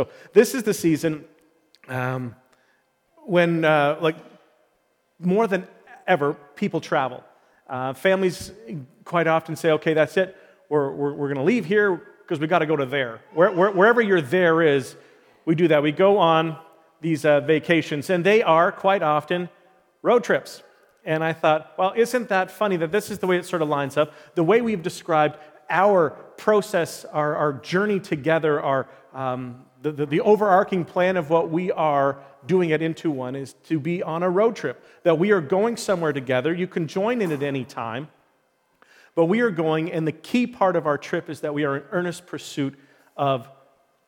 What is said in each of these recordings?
So this is the season um, when, uh, like, more than ever, people travel. Uh, families quite often say, okay, that's it. We're, we're, we're going to leave here because we got to go to there. Where, where, wherever your there is, we do that. We go on these uh, vacations, and they are quite often road trips. And I thought, well, isn't that funny that this is the way it sort of lines up? The way we've described our process, our, our journey together, our, um, the, the, the overarching plan of what we are doing at in2one is to be on a road trip, that we are going somewhere together. You can join in at any time, but we are going, and the key part of our trip is that we are in earnest pursuit of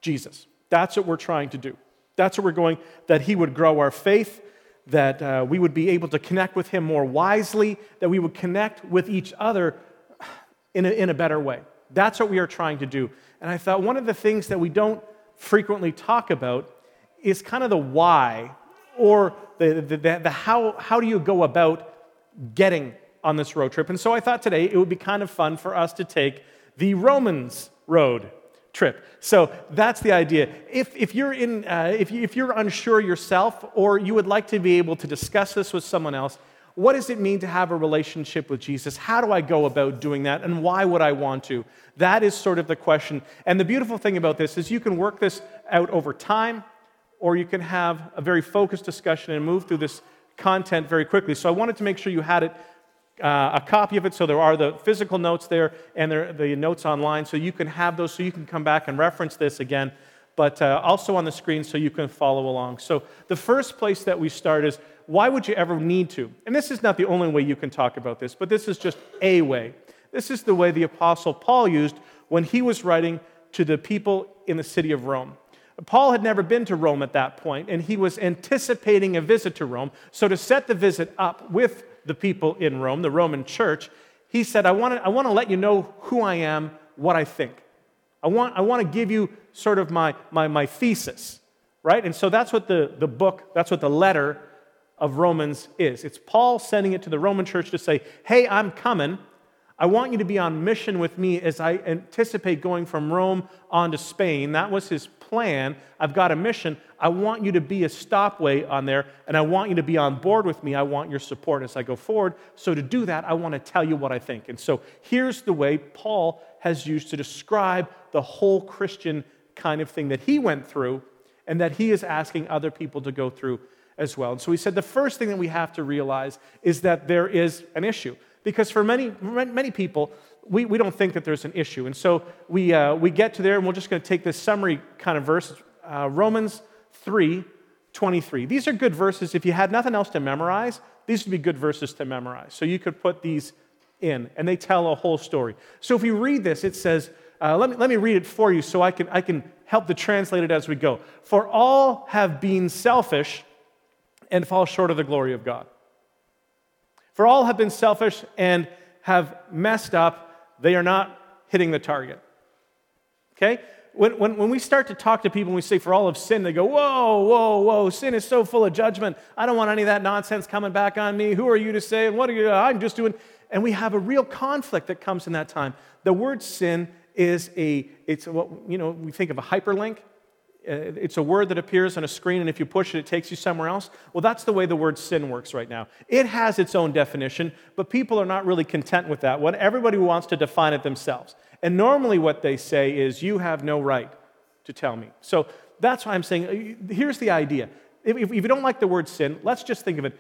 Jesus. That's what we're trying to do. That's what we're going, that He would grow our faith, that uh, we would be able to connect with Him more wisely, that we would connect with each other in a, in a better way. That's what we are trying to do. And I thought one of the things that we don't frequently talk about is kind of the why or the, the, the, the how, how do you go about getting on this road trip. And so I thought today it would be kind of fun for us to take the Romans road trip. So that's the idea. If, if, you're, in, uh, if, you, if you're unsure yourself or you would like to be able to discuss this with someone else, what does it mean to have a relationship with Jesus? How do I go about doing that? And why would I want to? That is sort of the question. And the beautiful thing about this is you can work this out over time, or you can have a very focused discussion and move through this content very quickly. So I wanted to make sure you had it. Uh, a copy of it, so there are the physical notes there and there, the notes online, so you can have those, so you can come back and reference this again, but uh, also on the screen so you can follow along. So, the first place that we start is why would you ever need to? And this is not the only way you can talk about this, but this is just a way. This is the way the Apostle Paul used when he was writing to the people in the city of Rome. Paul had never been to Rome at that point, and he was anticipating a visit to Rome. So, to set the visit up with the people in Rome, the Roman church, he said, I want to, I want to let you know who I am, what I think. I want, I want to give you sort of my, my, my thesis, right? And so that's what the, the book, that's what the letter of Romans is. It's Paul sending it to the Roman church to say, hey, I'm coming. I want you to be on mission with me as I anticipate going from Rome on to Spain. That was his plan. I've got a mission. I want you to be a stopway on there, and I want you to be on board with me. I want your support as I go forward. So, to do that, I want to tell you what I think. And so, here's the way Paul has used to describe the whole Christian kind of thing that he went through and that he is asking other people to go through as well. And so we said the first thing that we have to realize is that there is an issue. Because for many, many people, we, we don't think that there's an issue. And so we, uh, we get to there, and we're just going to take this summary kind of verse uh, Romans 3 23. These are good verses. If you had nothing else to memorize, these would be good verses to memorize. So you could put these in, and they tell a whole story. So if you read this, it says, uh, let, me, let me read it for you so I can, I can help to translate it as we go. For all have been selfish and fall short of the glory of God. For all have been selfish and have messed up. They are not hitting the target. Okay? When, when, when we start to talk to people and we say, for all of sin, they go, whoa, whoa, whoa, sin is so full of judgment. I don't want any of that nonsense coming back on me. Who are you to say? And What are you? I'm just doing. And we have a real conflict that comes in that time. The word sin is a, it's what, you know, we think of a hyperlink. Uh, it's a word that appears on a screen, and if you push it, it takes you somewhere else. Well, that's the way the word sin works right now. It has its own definition, but people are not really content with that one. Everybody wants to define it themselves. And normally, what they say is, You have no right to tell me. So that's why I'm saying uh, here's the idea. If, if you don't like the word sin, let's just think of it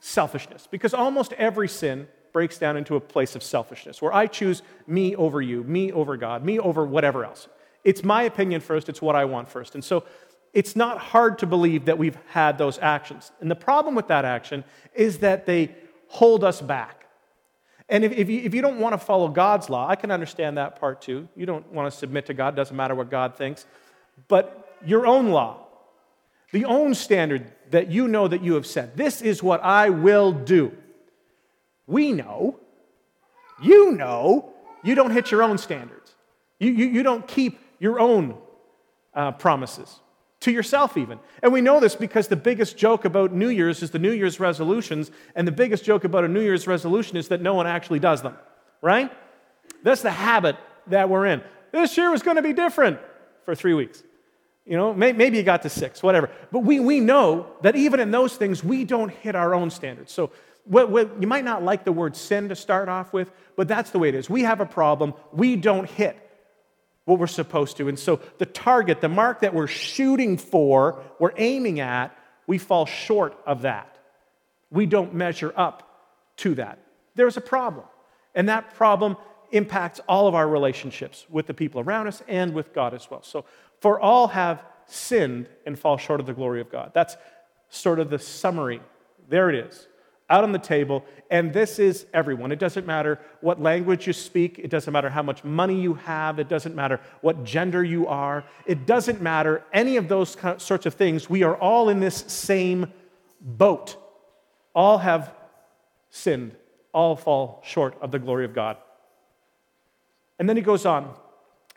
selfishness, because almost every sin breaks down into a place of selfishness, where I choose me over you, me over God, me over whatever else. It's my opinion first, it's what I want first. And so it's not hard to believe that we've had those actions. And the problem with that action is that they hold us back. And if, if, you, if you don't want to follow God's law, I can understand that part too. You don't want to submit to God, doesn't matter what God thinks. But your own law, the own standard that you know that you have set, this is what I will do. We know, you know, you don't hit your own standards. You, you, you don't keep your own uh, promises to yourself, even. And we know this because the biggest joke about New Year's is the New Year's resolutions, and the biggest joke about a New Year's resolution is that no one actually does them, right? That's the habit that we're in. This year was going to be different for three weeks. You know, maybe you got to six, whatever. But we, we know that even in those things, we don't hit our own standards. So what, what, you might not like the word sin to start off with, but that's the way it is. We have a problem. We don't hit what we're supposed to. And so the target, the mark that we're shooting for, we're aiming at, we fall short of that. We don't measure up to that. There's a problem. And that problem impacts all of our relationships with the people around us and with God as well. So for all have sinned and fall short of the glory of God. That's sort of the summary. There it is, out on the table. And this is everyone. It doesn't matter what language you speak, it doesn't matter how much money you have, it doesn't matter what gender you are, it doesn't matter any of those sorts of things. We are all in this same boat. All have sinned, all fall short of the glory of God. And then he goes on.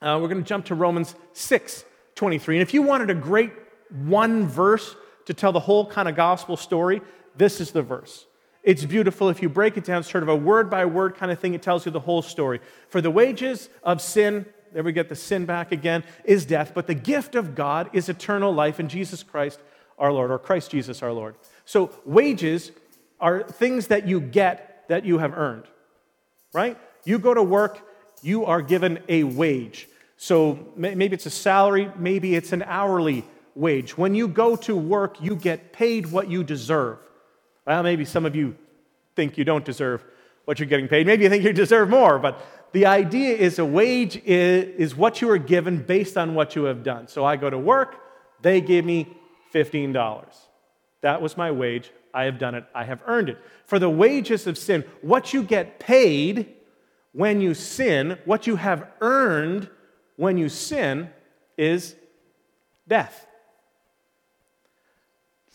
Uh, we're going to jump to Romans 6 23. And if you wanted a great one verse to tell the whole kind of gospel story, this is the verse. It's beautiful. If you break it down, sort of a word by word kind of thing, it tells you the whole story. For the wages of sin, there we get the sin back again, is death, but the gift of God is eternal life in Jesus Christ our Lord, or Christ Jesus our Lord. So, wages are things that you get that you have earned, right? You go to work, you are given a wage. So maybe it's a salary, maybe it's an hourly wage. When you go to work, you get paid what you deserve. Well, maybe some of you think you don't deserve what you're getting paid. Maybe you think you deserve more, but the idea is a wage is, is what you are given based on what you have done. So I go to work, they give me $15. That was my wage. I have done it. I have earned it. For the wages of sin, what you get paid when you sin, what you have earned when you sin is death.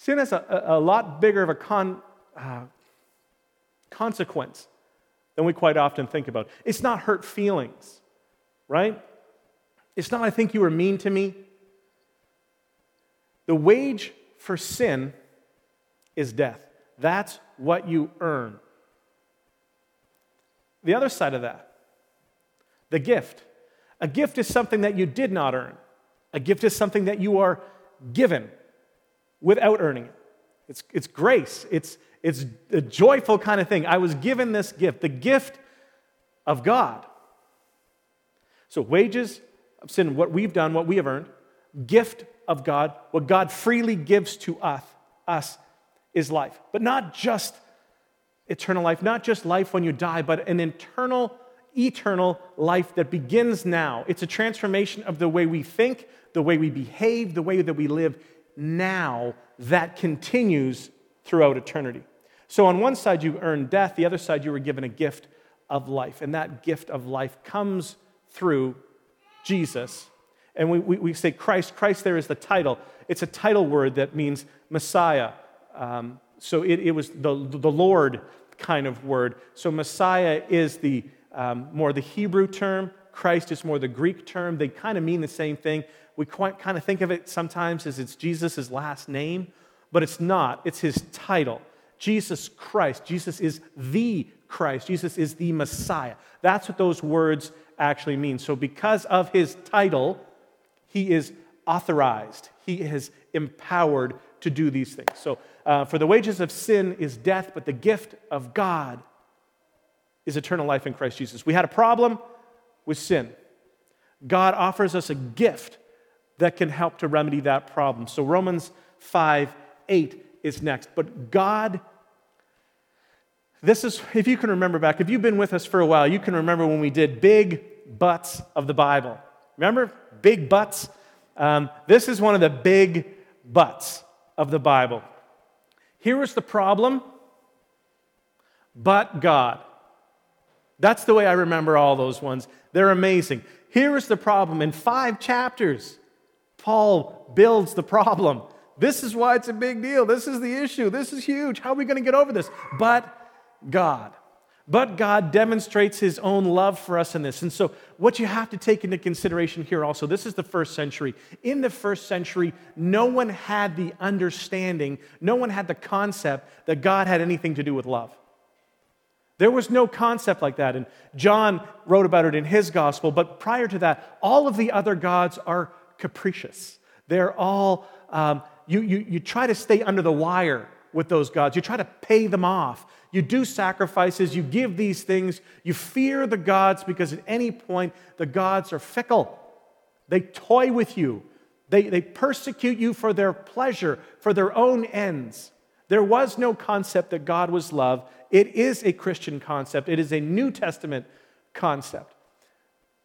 Sin has a, a lot bigger of a con, uh, consequence than we quite often think about. It's not hurt feelings, right? It's not, I think you were mean to me. The wage for sin is death. That's what you earn. The other side of that, the gift. A gift is something that you did not earn. A gift is something that you are given without earning it. It's, it's grace, it's, it's a joyful kind of thing. I was given this gift, the gift of God. So, wages of sin, what we've done, what we have earned, gift of God, what God freely gives to us, us is life. But not just eternal life, not just life when you die, but an eternal eternal life that begins now. It's a transformation of the way we think, the way we behave, the way that we live now that continues throughout eternity. So, on one side, you earn death, the other side, you were given a gift of life. And that gift of life comes through Jesus. And we, we, we say Christ. Christ there is the title. It's a title word that means Messiah. Um, so, it, it was the, the Lord kind of word. So, Messiah is the um, more the Hebrew term, Christ is more the Greek term. They kind of mean the same thing. We quite, kind of think of it sometimes as it's Jesus' last name, but it's not. It's his title. Jesus Christ. Jesus is the Christ. Jesus is the Messiah. That's what those words actually mean. So, because of his title, he is authorized, he is empowered to do these things. So, uh, for the wages of sin is death, but the gift of God is eternal life in Christ Jesus. We had a problem with sin. God offers us a gift that can help to remedy that problem. So Romans 5 8 is next. But God, this is, if you can remember back, if you've been with us for a while, you can remember when we did big butts of the Bible. Remember? Big butts? Um, this is one of the big butts of the Bible. Here was the problem, but God. That's the way I remember all those ones. They're amazing. Here is the problem. In five chapters, Paul builds the problem. This is why it's a big deal. This is the issue. This is huge. How are we going to get over this? But God. But God demonstrates his own love for us in this. And so, what you have to take into consideration here also, this is the first century. In the first century, no one had the understanding, no one had the concept that God had anything to do with love. There was no concept like that. And John wrote about it in his gospel. But prior to that, all of the other gods are capricious. They're all, um, you, you, you try to stay under the wire with those gods. You try to pay them off. You do sacrifices. You give these things. You fear the gods because at any point the gods are fickle. They toy with you, they, they persecute you for their pleasure, for their own ends. There was no concept that God was love. It is a Christian concept, it is a New Testament concept.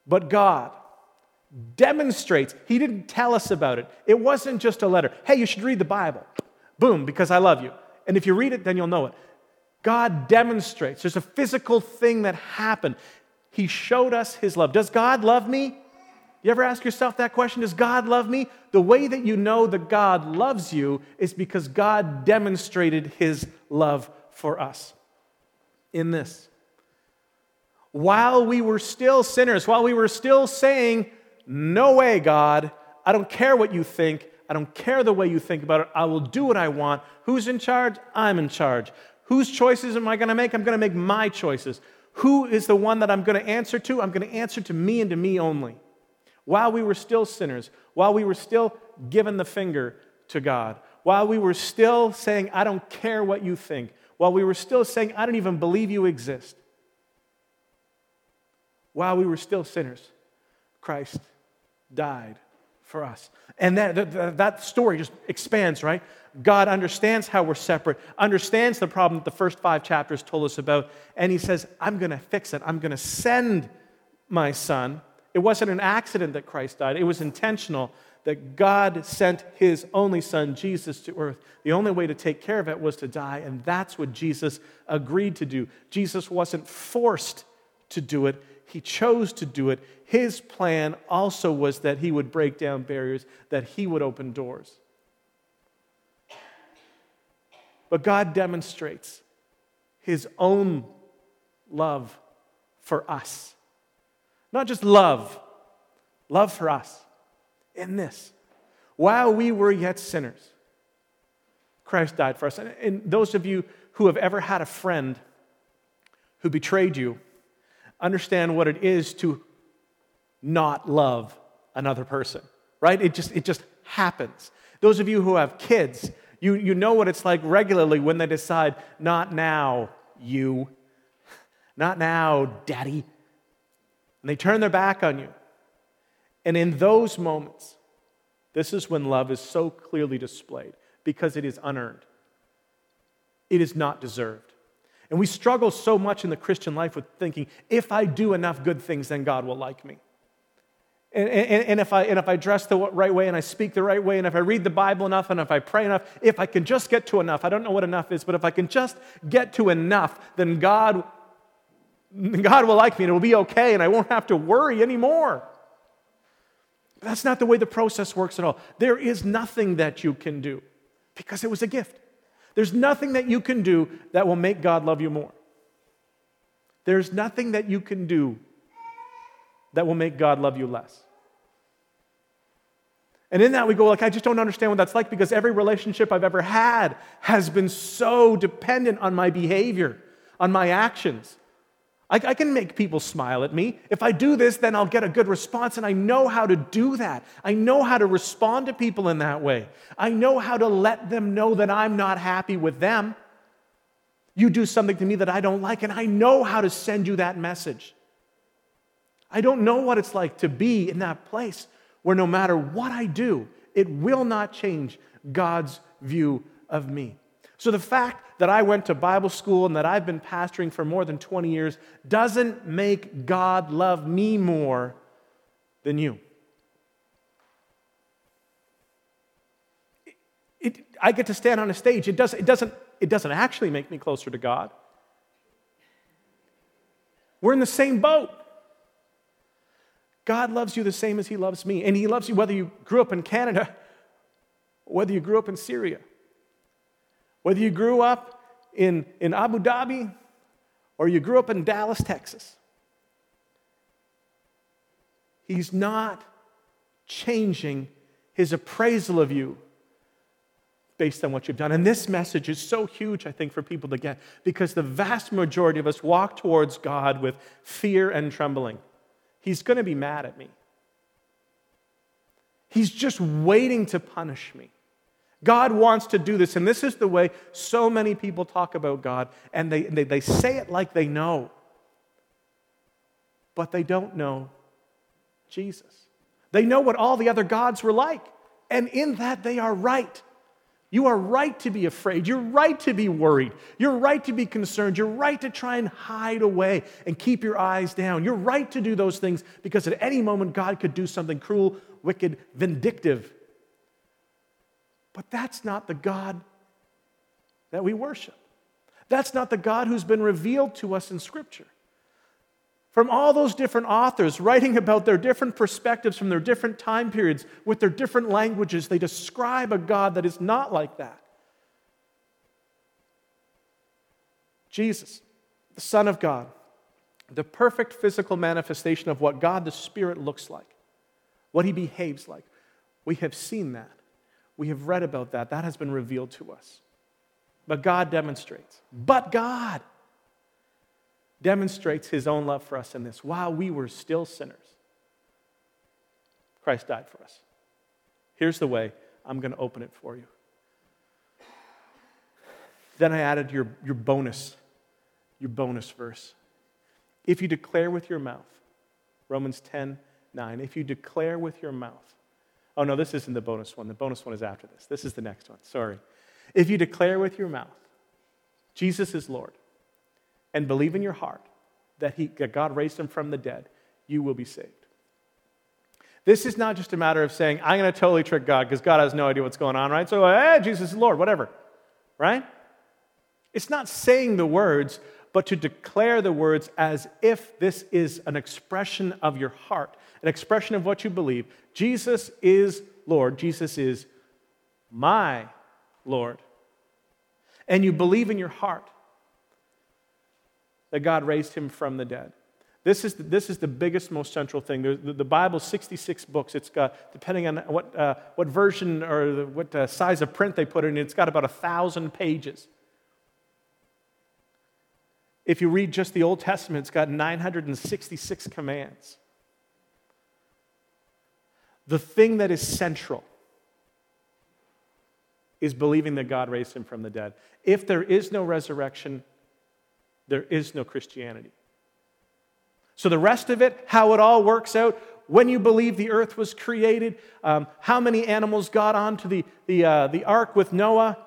But God demonstrates, He didn't tell us about it. It wasn't just a letter. Hey, you should read the Bible. Boom, because I love you. And if you read it, then you'll know it. God demonstrates. There's a physical thing that happened. He showed us His love. Does God love me? You ever ask yourself that question? Does God love me? The way that you know that God loves you is because God demonstrated His love for us in this. While we were still sinners, while we were still saying, No way, God, I don't care what you think, I don't care the way you think about it, I will do what I want. Who's in charge? I'm in charge. Whose choices am I going to make? I'm going to make my choices. Who is the one that I'm going to answer to? I'm going to answer to me and to me only. While we were still sinners, while we were still giving the finger to God, while we were still saying, I don't care what you think, while we were still saying, I don't even believe you exist, while we were still sinners, Christ died for us. And that, that, that, story just expands, right? God understands how we're separate, understands the problem that the first five chapters told us about, and He says, I'm going to fix it. I'm going to send my son. It wasn't an accident that Christ died, it was intentional that God sent his only son, Jesus, to earth. The only way to take care of it was to die, and that's what Jesus agreed to do. Jesus wasn't forced to do it, he chose to do it. His plan also was that he would break down barriers, that he would open doors. But God demonstrates his own love for us. Not just love, love for us in this. While we were yet sinners, Christ died for us. And, and those of you who have ever had a friend who betrayed you understand what it is to not love another person, right? It just, it just happens. Those of you who have kids, you, you know what it's like regularly when they decide, not now, you. Not now, daddy. And they turn their back on you. And in those moments, this is when love is so clearly displayed because it is unearned, it is not deserved. And we struggle so much in the Christian life with thinking, if I do enough good things, then God will like me. And, and, and, if I, and if I dress the right way and I speak the right way and if I read the Bible enough and if I pray enough, if I can just get to enough, I don't know what enough is, but if I can just get to enough, then God, God will like me and it will be okay and I won't have to worry anymore. That's not the way the process works at all. There is nothing that you can do because it was a gift. There's nothing that you can do that will make God love you more. There's nothing that you can do that will make God love you less. And in that, we go, like, I just don't understand what that's like because every relationship I've ever had has been so dependent on my behavior, on my actions. I, I, can make people smile at me. If I do this, then I'll get a good response, and I know how to do that. I know how to respond to people in that way. I know how to let them know that I'm not happy with them. You do something to me that I don't like, and I know how to send you that message. I don't know what it's like to be in that place where no matter what I do, it will not change God's view of me. So the fact that I went to Bible school and that I've been pastoring for more than 20 years doesn't make God love me more than you. It, it, I get to stand on a stage. It, does, it, doesn't, it doesn't actually make me closer to God. We're in the same boat. God loves you the same as He loves me. And He loves you whether you grew up in Canada, whether you grew up in Syria. Whether you grew up in, in Abu Dhabi or you grew up in Dallas, Texas, He's not changing His appraisal of you based on what you've done. And this message is so huge, I think, for people to get because the vast majority of us walk towards God with fear and trembling. He's going to be mad at me. He's just waiting to punish me. God wants to do this. And this is the way so many people talk about God, and they, they, they say it like they know, but they don't know Jesus. They know what all the other gods were like, and in that they are right. You are right to be afraid. You're right to be worried. You're right to be concerned. You're right to try and hide away and keep your eyes down. You're right to do those things because at any moment God could do something cruel, wicked, vindictive. But that's not the God that we worship. That's not the God who's been revealed to us in Scripture from all those different authors writing about their different perspectives from their different time periods with their different languages, they describe a God that is not like that. Jesus, the Son of God, the perfect physical manifestation of what God the Spirit looks like, what he behaves like. We have seen that. We have read about that. That has been revealed to us. But God demonstrates. But God demonstrates his own love for us in this. While we were still sinners, Christ died for us. Here's the way I'm going to open it for you. Then I added your, your bonus, your bonus verse. If you declare with your mouth, Romans 10 9, if you declare with your mouth, oh no, this isn't the bonus one. The bonus one is after this. This is the next one. Sorry. If you declare with your mouth, Jesus is Lord, and believe in your heart that, he, that God raised him from the dead, you will be saved. This is not just a matter of saying, I'm going to totally trick God because God has no idea what's going on, right? So, hey, Jesus is Lord, whatever, right? It's not saying the words, but to declare the words as if this is an expression of your heart, an expression of what you believe. Jesus is Lord. Jesus is my Lord. And you believe in your heart that God raised him from the dead. This is the, this is the biggest, most central thing. The, the, Bible's 66 books. It's got, depending on what, uh, what version or the, what uh, size of print they put in, it's got about a thousand pages. If you read just the Old Testament, it's got 966 commands. The thing that is central is believing that God raised him from the dead. If there is no resurrection, there is no Christianity. So, the rest of it, how it all works out, when you believe the earth was created, um, how many animals got onto the, the, uh, the ark with Noah,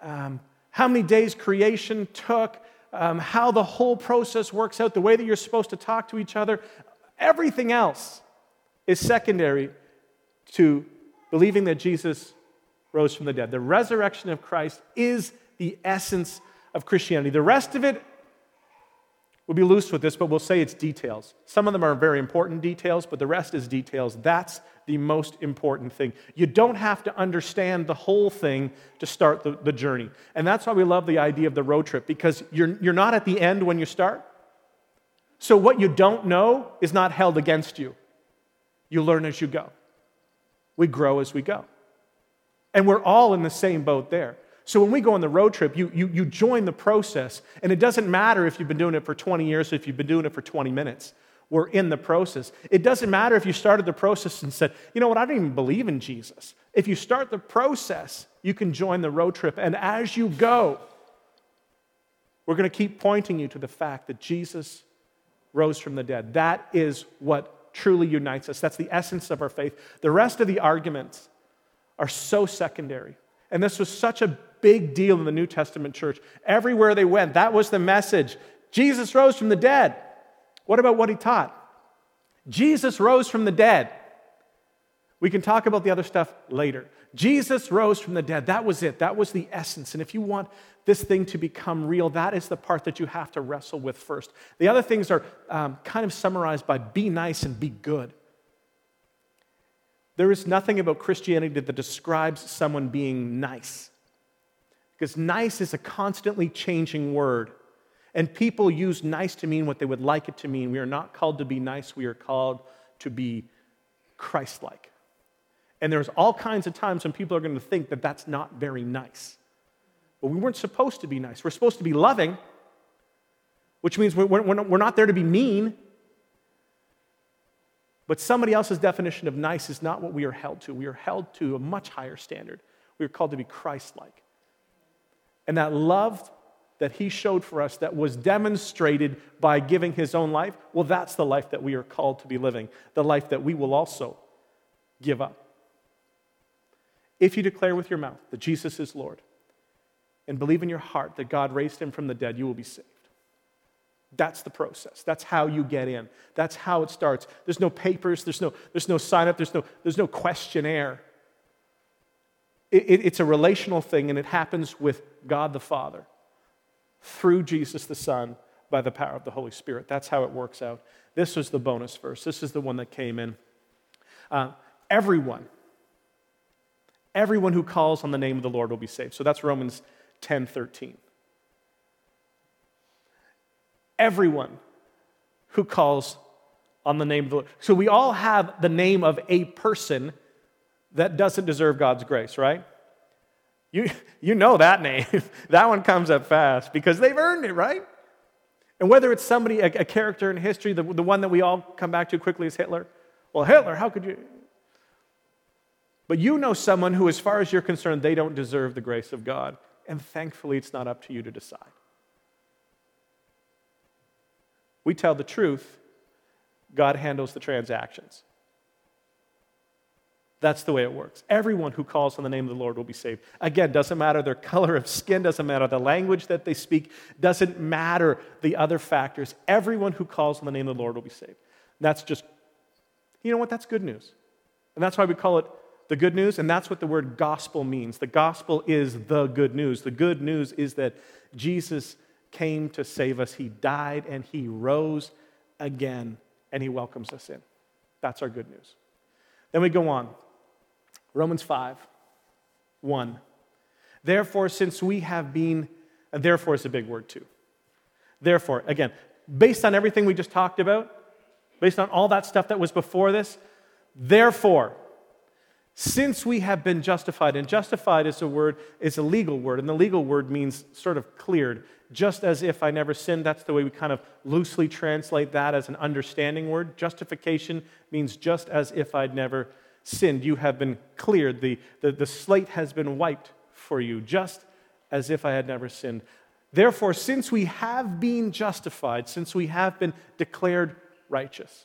um, how many days creation took, um, how the whole process works out, the way that you're supposed to talk to each other, everything else is secondary to believing that Jesus rose from the dead. The resurrection of Christ is the essence of Christianity. The rest of it We'll be loose with this, but we'll say it's details. Some of them are very important details, but the rest is details. That's the most important thing. You don't have to understand the whole thing to start the, the journey. And that's why we love the idea of the road trip, because you're, you're not at the end when you start. So what you don't know is not held against you. You learn as you go. We grow as we go. And we're all in the same boat there. So when we go on the road trip, you, you, you join the process, and it doesn't matter if you've been doing it for 20 years or if you've been doing it for 20 minutes. We're in the process. It doesn't matter if you started the process and said, you know what, I don't even believe in Jesus. If you start the process, you can join the road trip. And as you go, we're going to keep pointing you to the fact that Jesus rose from the dead. That is what truly unites us. That's the essence of our faith. The rest of the arguments are so secondary. And this was such a big deal in the New Testament church. Everywhere they went, that was the message. Jesus rose from the dead. What about what he taught? Jesus rose from the dead. We can talk about the other stuff later. Jesus rose from the dead. That was it. That was the essence. And if you want this thing to become real, that is the part that you have to wrestle with first. The other things are um, kind of summarized by be nice and be good. There is nothing about Christianity that describes someone being nice. Because nice is a constantly changing word. And people use nice to mean what they would like it to mean. We are not called to be nice, we are called to be Christ like. And there's all kinds of times when people are going to think that that's not very nice. But we weren't supposed to be nice. We're supposed to be loving, which means we're, not there to be mean. But somebody else's definition of nice is not what we are held to. We are held to a much higher standard. We are called to be Christ like. And that love that he showed for us that was demonstrated by giving his own life, well, that's the life that we are called to be living, the life that we will also give up. If you declare with your mouth that Jesus is Lord and believe in your heart that God raised him from the dead, you will be saved. That's the process. That's how you get in. That's how it starts. There's no papers, there's no, there's no sign up, there's no, there's no questionnaire. It, it, it's a relational thing, and it happens with God the Father through Jesus the Son by the power of the Holy Spirit. That's how it works out. This was the bonus verse. This is the one that came in. Uh, everyone, everyone who calls on the name of the Lord will be saved. So that's Romans 10 13 everyone who calls on the name of the Lord. So we all have the name of a person that doesn't deserve God's grace, right? You, you know that name. that one comes up fast because they've earned it, right? And whether it's somebody, a, a character in history, the, the one that we all come back to quickly is Hitler. Well, Hitler, how could you? But you know someone who, as far as you're concerned, they don't deserve the grace of God. And thankfully, it's not up to you to decide. We tell the truth, God handles the transactions. That's the way it works. Everyone who calls on the name of the Lord will be saved. Again, doesn't matter their color of skin, doesn't matter the language that they speak, doesn't matter the other factors. Everyone who calls on the name of the Lord will be saved. That's just, you know what? That's good news. And that's why we call it the good news, and that's what the word gospel means. The gospel is the good news. The good news is that Jesus came to save us. He died and he rose again and he welcomes us in. That's our good news. Then we go on. Romans 5 1. Therefore, since we have been, and therefore is a big word too. Therefore, again, based on everything we just talked about, based on all that stuff that was before this, therefore, since we have been justified, and justified is a word, is a legal word, and the legal word means sort of cleared, just as if I never sinned. That's the way we kind of loosely translate that as an understanding word. Justification means just as if I'd never sinned. You have been cleared. The, the, the slate has been wiped for you, just as if I had never sinned. Therefore, since we have been justified, since we have been declared righteous,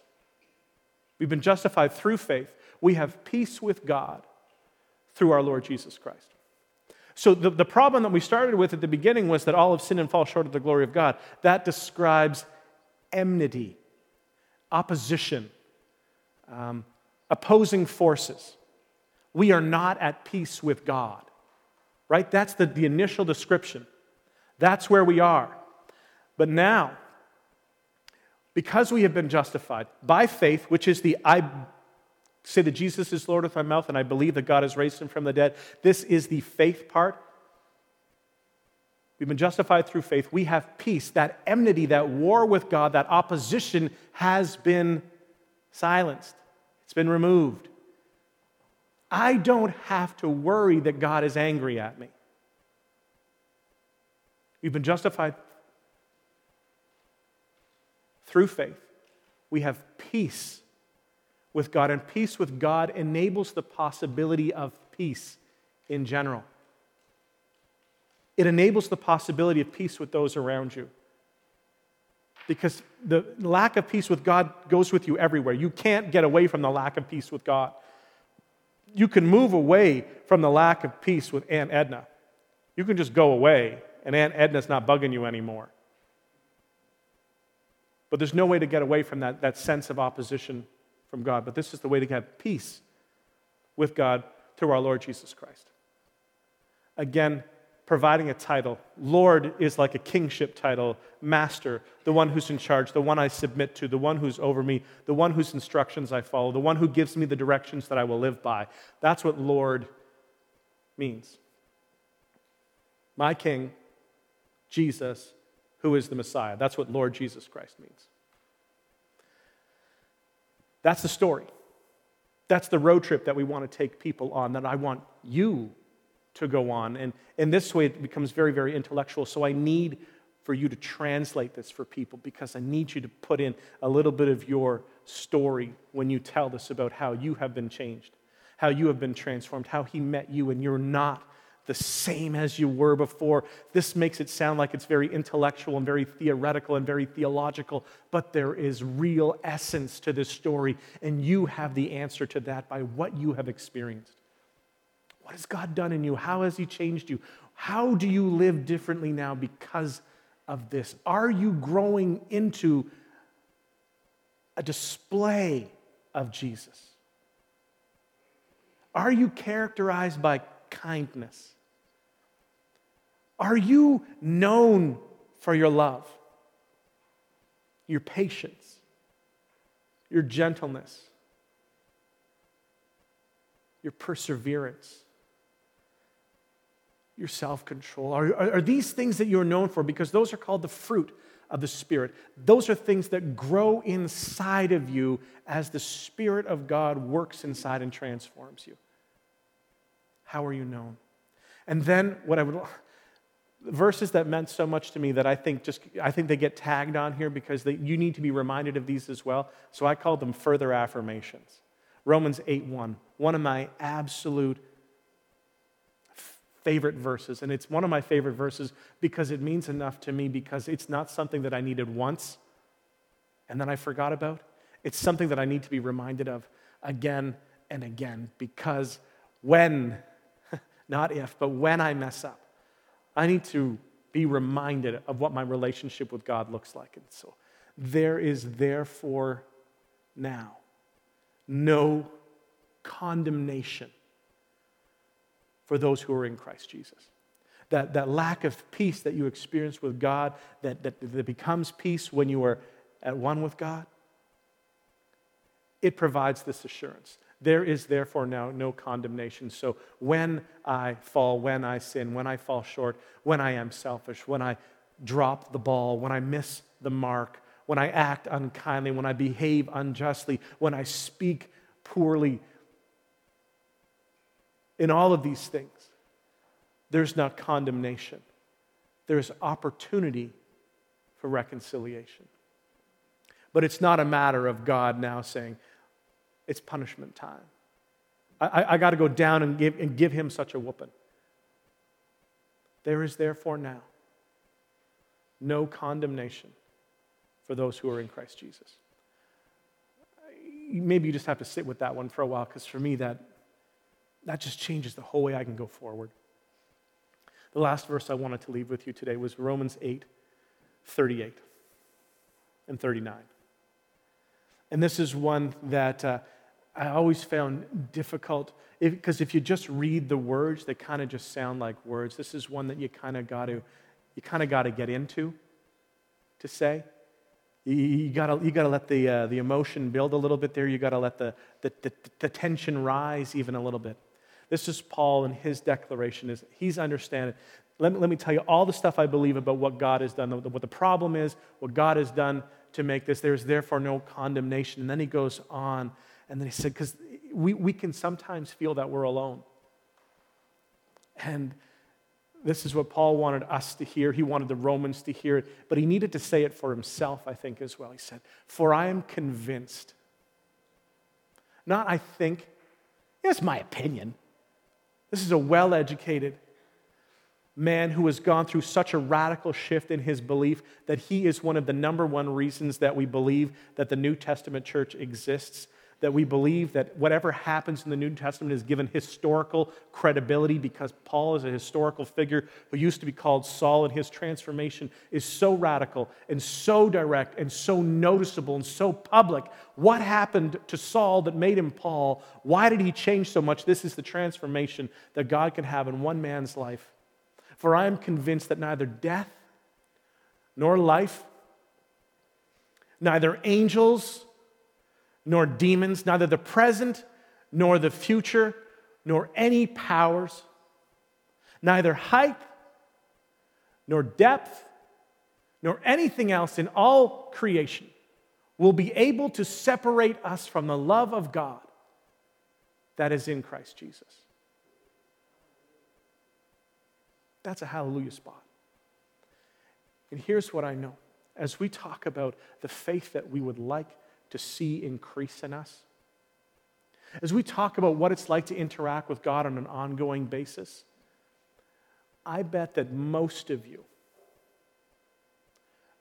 we've been justified through faith we have peace with God through our Lord Jesus Christ. So, the, the problem that we started with at the beginning was that all have sinned and fall short of the glory of God. That describes enmity, opposition, um, opposing forces. We are not at peace with God, right? That's the, the initial description. That's where we are. But now, because we have been justified by faith, which is the I say that Jesus is Lord with my mouth and I believe that God has raised him from the dead. This is the faith part. We've been justified through faith. We have peace. That enmity, that war with God, that opposition has been silenced, it's been removed. I don't have to worry that God is angry at me. We've been justified through faith. We have peace with God, and peace with God enables the possibility of peace in general. It enables the possibility of peace with those around you. Because the lack of peace with God goes with you everywhere. You can't get away from the lack of peace with God. You can move away from the lack of peace with Aunt Edna. You can just go away, and Aunt Edna's not bugging you anymore. But there's no way to get away from that, that sense of opposition from God, but this is the way to have peace with God through our Lord Jesus Christ. Again, providing a title. Lord is like a kingship title, master, the one who's in charge, the one I submit to, the one who's over me, the one whose instructions I follow, the one who gives me the directions that I will live by. That's what Lord means. My King, Jesus, who is the Messiah. That's what Lord Jesus Christ means. That's the story. That's the road trip that we want to take people on, that I want you to go on. And in this way, it becomes very, very intellectual. So I need for you to translate this for people because I need you to put in a little bit of your story when you tell this about how you have been changed, how you have been transformed, how He met you, and you're not the same as you were before. This makes it sound like it's very intellectual and very theoretical and very theological, but there is real essence to this story, and you have the answer to that by what you have experienced. What has God done in you? How has He changed you? How do you live differently now because of this? Are you growing into a display of Jesus? Are you characterized by kindness? Are you known for your love, your patience, your gentleness, your perseverance? your self control? Are, are, are, these things that you're known for? Because those are called the fruit of the Spirit. Those are things that grow inside of you as the Spirit of God works inside and transforms you. How are you known? And then what I would verses that meant so much to me that I think just I think they get tagged on here because they, you need to be reminded of these as well. So I call them further affirmations. Romans 8:1, one of my absolute favorite verses. And it's one of my favorite verses because it means enough to me because it's not something that I needed once and then I forgot about. It's something that I need to be reminded of again and again because when, not if, but when I mess up, I need to be reminded of what my relationship with God looks like. And so there is therefore now no condemnation for those who are in Christ Jesus. That, that lack of peace that you experience with God, that, that, that becomes peace when you are at one with God, it provides this assurance. There is therefore now no condemnation. So when I fall, when I sin, when I fall short, when I am selfish, when I drop the ball, when I miss the mark, when I act unkindly, when I behave unjustly, when I speak poorly, in all of these things, there's not condemnation, there's opportunity for reconciliation. But it's not a matter of God now saying, it's punishment time. I, I, I got to go down and give, and give him such a whooping. There is therefore now no condemnation for those who are in Christ Jesus. Maybe you just have to sit with that one for a while because for me, that, that just changes the whole way I can go forward. The last verse I wanted to leave with you today was Romans 8 38 and 39. And this is one that uh, I always found difficult because if, if, you just read the words, they kind of just sound like words. This is one that you kind of got to you kind of got to get into to say. You, gotta, you gotta let the, uh, the emotion build a little bit there. You gotta let the, the, the, the tension rise even a little bit. This is Paul and his declaration is he's understanding. Let me, let me tell you all the stuff I believe about what God has done, what the problem is, what God has done to make this. There's therefore no condemnation. And then he goes on, and then he said, because we, we can sometimes feel that we're alone. And this is what Paul wanted us to hear. He wanted the Romans to hear it, but he needed to say it for himself, I think, as well. He said, For I am convinced. Not I think, it's my opinion. This is a well educated man who has gone through such a radical shift in his belief that he is one of the number one reasons that we believe that the New Testament church exists that we believe that whatever happens in the New Testament is given historical credibility because Paul is a historical figure who used to be called Saul, and his transformation is so radical and so direct and so noticeable and so public. What happened to Saul that made him Paul? Why did he change so much? This is the transformation that God can have in one man's life. For I am convinced that neither death nor life, neither angels, nor demons, neither the present nor the future, nor any powers, neither height nor depth, nor anything else in all creation will be able to separate us from the love of God that is in Christ Jesus. That's a hallelujah spot. And here's what I know as we talk about the faith that we would like to see increase in us, as we talk about what it's like to interact with God on an ongoing basis, I bet that most of you,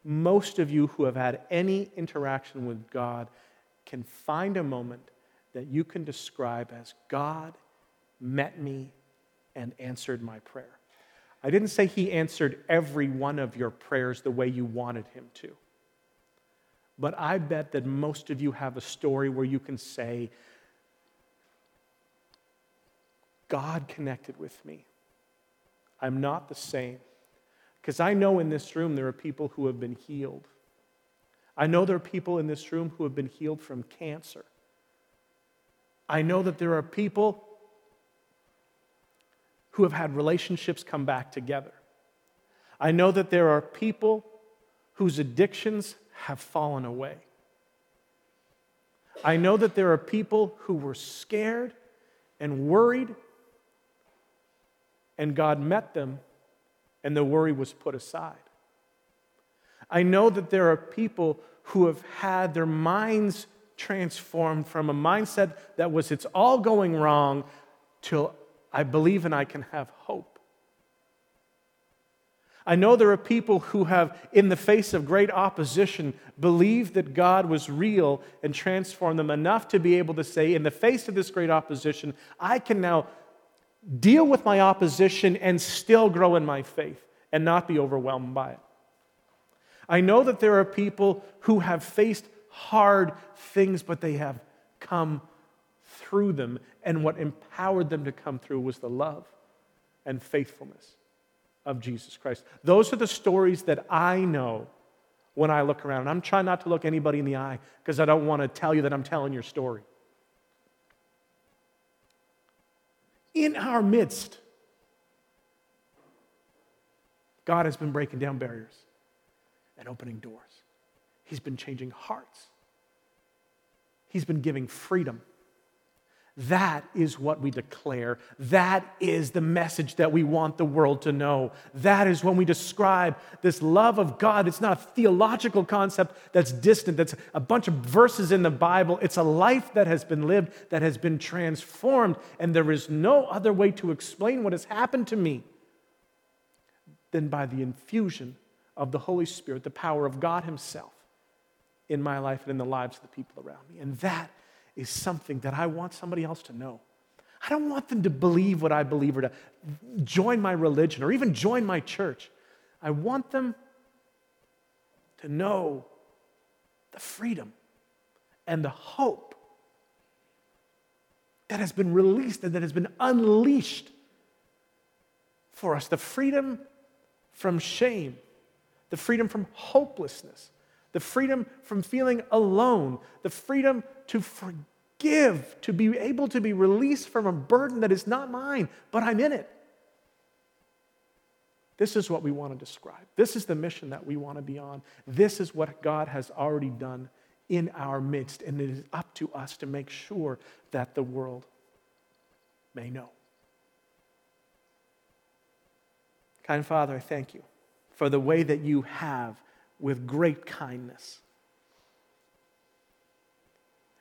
most of you who have had any interaction with God, can find a moment that you can describe as God met me and answered my prayer. I didn't say he answered every one of your prayers the way you wanted him to. But I bet that most of you have a story where you can say, God connected with me. I'm not the same. Because I know in this room there are people who have been healed. I know there are people in this room who have been healed from cancer. I know that there are people who have had relationships come back together. I know that there are people whose addictions have fallen away. I know that there are people who were scared and worried and God met them, and the worry was put aside. I know that there are people who have had their minds transformed from a mindset that was it's all going wrong till I believe and I can have hope. I know there are people who have, in the face of great opposition, believed that God was real and transformed them enough to be able to say, in the face of this great opposition, I can now deal with my opposition and still grow in my faith and not be overwhelmed by it. I know that there are people who have faced hard things, but they have come through them. And what empowered them to come through was the love and faithfulness of Jesus Christ. Those are the stories that I know when I look around. And I'm trying not to look anybody in the eye because I don't want to tell you that I'm telling your story. in our midst. God has been breaking down barriers and opening doors. He's been changing hearts. He's been giving freedom that is what we declare. That is the message that we want the world to know. That is when we describe this love of God. It's not a theological concept that's distant, that's a bunch of verses in the Bible. It's a life that has been lived, that has been transformed. And there is no other way to explain what has happened to me than by the infusion of the Holy Spirit, the power of God Himself in my life and in the lives of the people around me. And that is something that I want somebody else to know. I don't want them to believe what I believe or to join my religion or even join my church. I want them to know the freedom and the hope that has been released and that has been unleashed for us the freedom from shame, the freedom from hopelessness, the freedom from feeling alone, the freedom to forgive, to be able to be released from a burden that is not mine, but I'm in it. This is what we want to describe. This is the mission that we want to be on. This is what God has already done in our midst, and it is up to us to make sure that the world may know. Kind Father, I thank you for the way that you have with great kindness.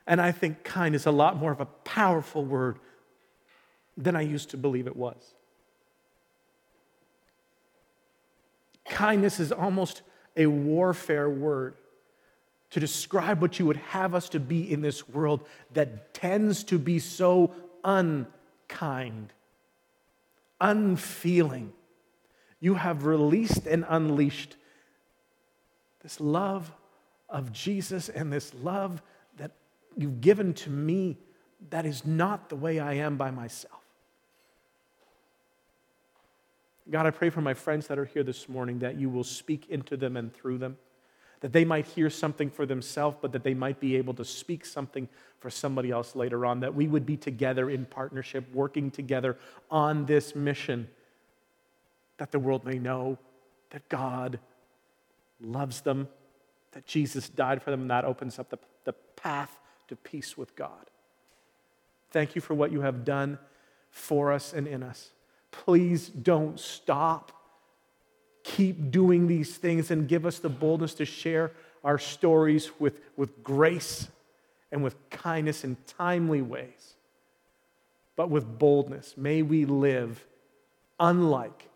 And I think kind is a lot more of a powerful word than I used to believe it was. Kindness is almost a warfare word to describe what you would have us to be in this world that tends to be so unkind, unfeeling. You have released and unleashed this love of Jesus and this love that you've given to me that is not the way I am by myself. God, I pray for my friends that are here this morning that you will speak into them and through them, that they might hear something for themselves, but that they might be able to speak something for somebody else later on, that we would be together in partnership, working together on this mission, that the world may know that God loves them, that Jesus died for them, and that opens up the, the path to peace with God. Thank you for what you have done for us and in us. Please don't stop. keep doing these things and give us the boldness to share our stories with, with grace and with kindness in timely ways, but with boldness. May we live unlike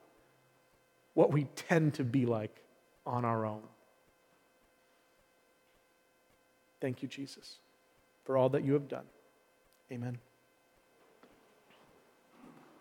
what we tend to be like on our own. Thank you, Jesus, for all that you have done. Amen.